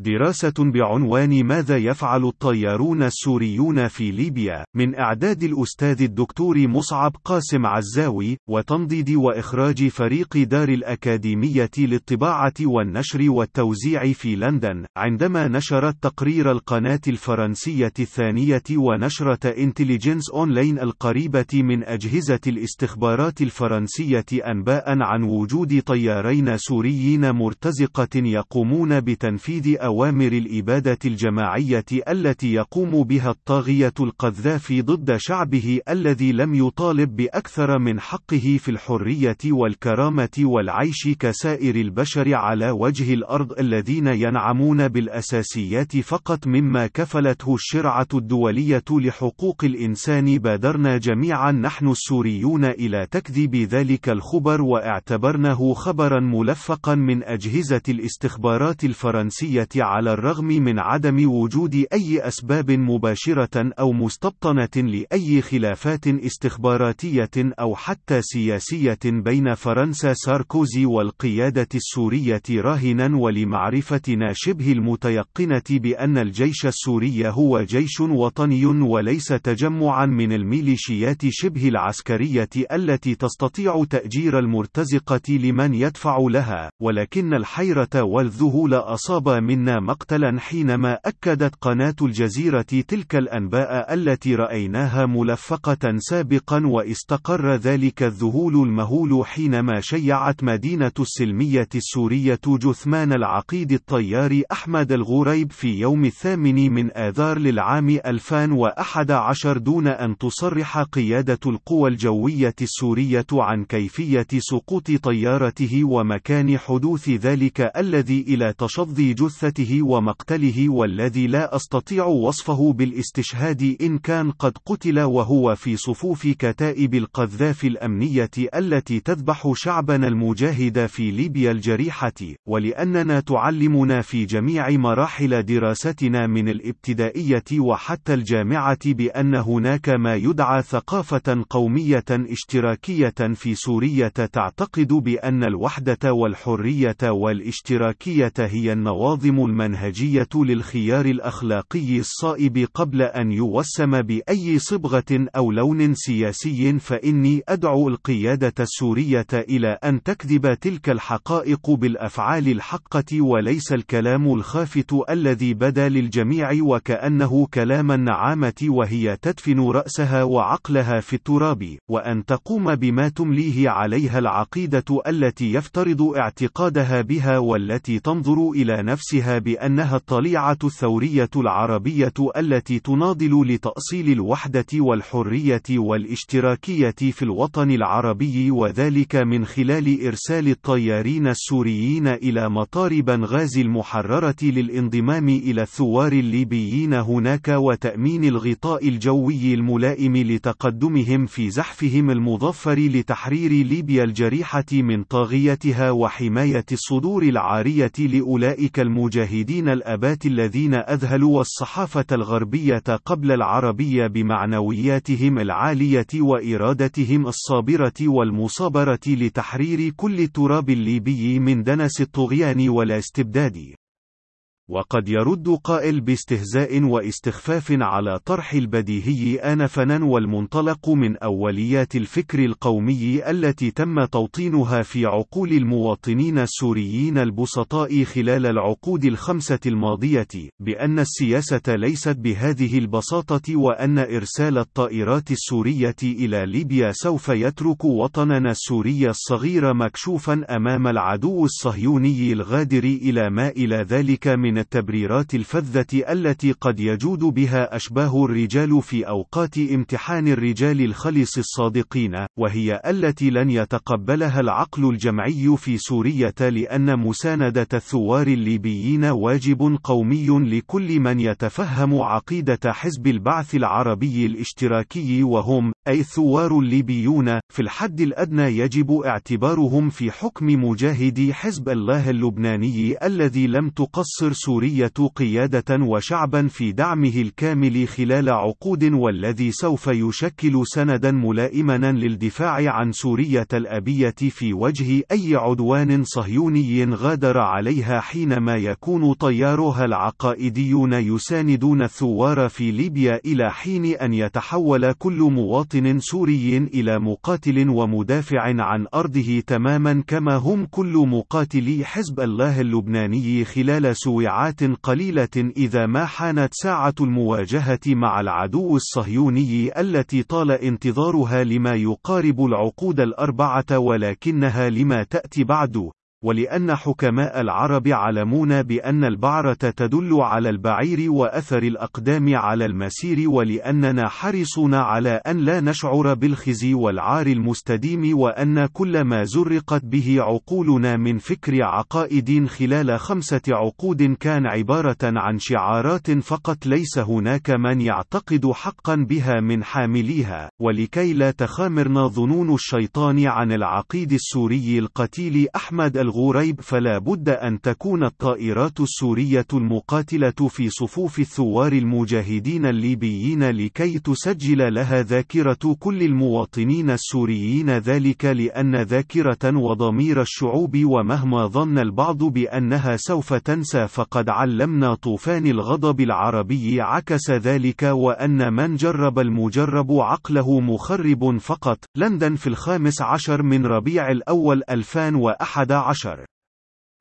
دراسة بعنوان ماذا يفعل الطيارون السوريون في ليبيا من إعداد الأستاذ الدكتور مصعب قاسم عزاوي وتنضيد وإخراج فريق دار الأكاديمية للطباعة والنشر والتوزيع في لندن عندما نشرت تقرير القناة الفرنسية الثانية ونشرة Intelligence Online القريبة من أجهزة الاستخبارات الفرنسية أنباء عن وجود طيارين سوريين مرتزقة يقومون بتنفيذ أوامر الإبادة الجماعية التي يقوم بها الطاغية القذافي ضد شعبه الذي لم يطالب بأكثر من حقه في الحرية والكرامة والعيش كسائر البشر على وجه الأرض الذين ينعمون بالأساسيات فقط مما كفلته الشرعة الدولية لحقوق الإنسان. بادرنا جميعا نحن السوريون إلى تكذيب ذلك الخبر واعتبرناه خبرا ملفقا من أجهزة الاستخبارات الفرنسية على الرغم من عدم وجود أي أسباب مباشرة أو مستبطنة لأي خلافات استخباراتية أو حتى سياسية بين فرنسا ساركوزي والقيادة السورية راهنا ولمعرفتنا شبه المتيقنة بأن الجيش السوري هو جيش وطني وليس تجمعا من الميليشيات شبه العسكرية التي تستطيع تأجير المرتزقة لمن يدفع لها ولكن الحيرة والذهول أصاب منا مقتلا حينما أكدت قناة الجزيرة تلك الأنباء التي رأيناها ملفقة سابقا واستقر ذلك الذهول المهول حينما شيعت مدينة السلمية السورية جثمان العقيد الطيار أحمد الغريب في يوم الثامن من آذار للعام 2011 دون أن تصرح قيادة القوى الجوية السورية عن كيفية سقوط طيارته ومكان حدوث ذلك الذي إلى تشظي جثته ومقتله والذي لا أستطيع وصفه بالاستشهاد إن كان قد قتل وهو في صفوف كتائب القذاف الأمنية التي تذبح شعبنا المجاهد في ليبيا الجريحة ولأننا تعلمنا في جميع مراحل دراستنا من الابتدائية وحتى الجامعة بأن هناك ما يدعى ثقافة قومية اشتراكية في سورية تعتقد بأن الوحدة والحرية والاشتراكية هي النواظم المنهجية للخيار الأخلاقي الصائب قبل أن يوسم بأي صبغة أو لون سياسي فإني أدعو القيادة السورية إلى أن تكذب تلك الحقائق بالأفعال الحقة وليس الكلام الخافت الذي بدا للجميع وكأنه كلام النعامة وهي تدفن رأسها وعقلها في التراب وأن تقوم بما تمليه عليها العقيدة التي يفترض اعتقادها بها والتي تنظر إلى نفسها بأنها الطليعة الثورية العربية التي تناضل لتأصيل الوحدة والحرية والاشتراكية في الوطن العربي وذلك من خلال إرسال الطيارين السوريين إلى مطار بنغازي المحررة للانضمام إلى الثوار الليبيين هناك وتأمين الغطاء الجوي الملائم لتقدمهم في زحفهم المظفر لتحرير ليبيا الجريحة من طاغيتها وحماية الصدور العارية لأولئك المجاهدين. الأبات الذين أذهلوا الصحافة الغربية قبل العربية بمعنوياتهم العالية وإرادتهم الصابرة والمصابرة لتحرير كل التراب الليبي من دنس الطغيان والاستبداد وقد يرد قائل باستهزاء واستخفاف على طرح البديهي آنفنا والمنطلق من أوليات الفكر القومي التي تم توطينها في عقول المواطنين السوريين البسطاء خلال العقود الخمسة الماضية بأن السياسة ليست بهذه البساطة وأن إرسال الطائرات السورية إلى ليبيا سوف يترك وطننا السوري الصغير مكشوفا أمام العدو الصهيوني الغادر إلى ما إلى ذلك من التبريرات الفذة التي قد يجود بها أشباه الرجال في أوقات امتحان الرجال الخلص الصادقين، وهي التي لن يتقبلها العقل الجمعي في سورية لأن مساندة الثوار الليبيين واجب قومي لكل من يتفهم عقيدة حزب البعث العربي الاشتراكي وهم أي الثوار الليبيون في الحد الأدنى يجب اعتبارهم في حكم مجاهدي حزب الله اللبناني الذي لم تقصر سورية قيادة وشعبا في دعمه الكامل خلال عقود والذي سوف يشكل سندا ملائما للدفاع عن سورية الأبية في وجه أي عدوان صهيوني غادر عليها حينما يكون طيارها العقائديون يساندون الثوار في ليبيا إلى حين أن يتحول كل مواطن سوري إلى مقاتل ومدافع عن أرضه تماما كما هم كل مقاتلي حزب الله اللبناني خلال سويعات قليلة إذا ما حانت ساعة المواجهة مع العدو الصهيوني التي طال انتظارها لما يقارب العقود الأربعة ولكنها لما تأتي بعد. ولأن حكماء العرب علمون بأن البعرة تدل على البعير وأثر الأقدام على المسير ولأننا حريصون على أن لا نشعر بالخزي والعار المستديم وأن كل ما زرقت به عقولنا من فكر عقائد خلال خمسة عقود كان عبارة عن شعارات فقط ليس هناك من يعتقد حقا بها من حامليها ولكي لا تخامرنا ظنون الشيطان عن العقيد السوري القتيل أحمد الغريب فلا بد أن تكون الطائرات السورية المقاتلة في صفوف الثوار المجاهدين الليبيين لكي تسجل لها ذاكرة كل المواطنين السوريين ذلك لأن ذاكرة وضمير الشعوب ومهما ظن البعض بأنها سوف تنسى فقد علمنا طوفان الغضب العربي عكس ذلك وأن من جرب المجرب عقله مخرب فقط. لندن في الخامس عشر من ربيع الأول 2011 Shutter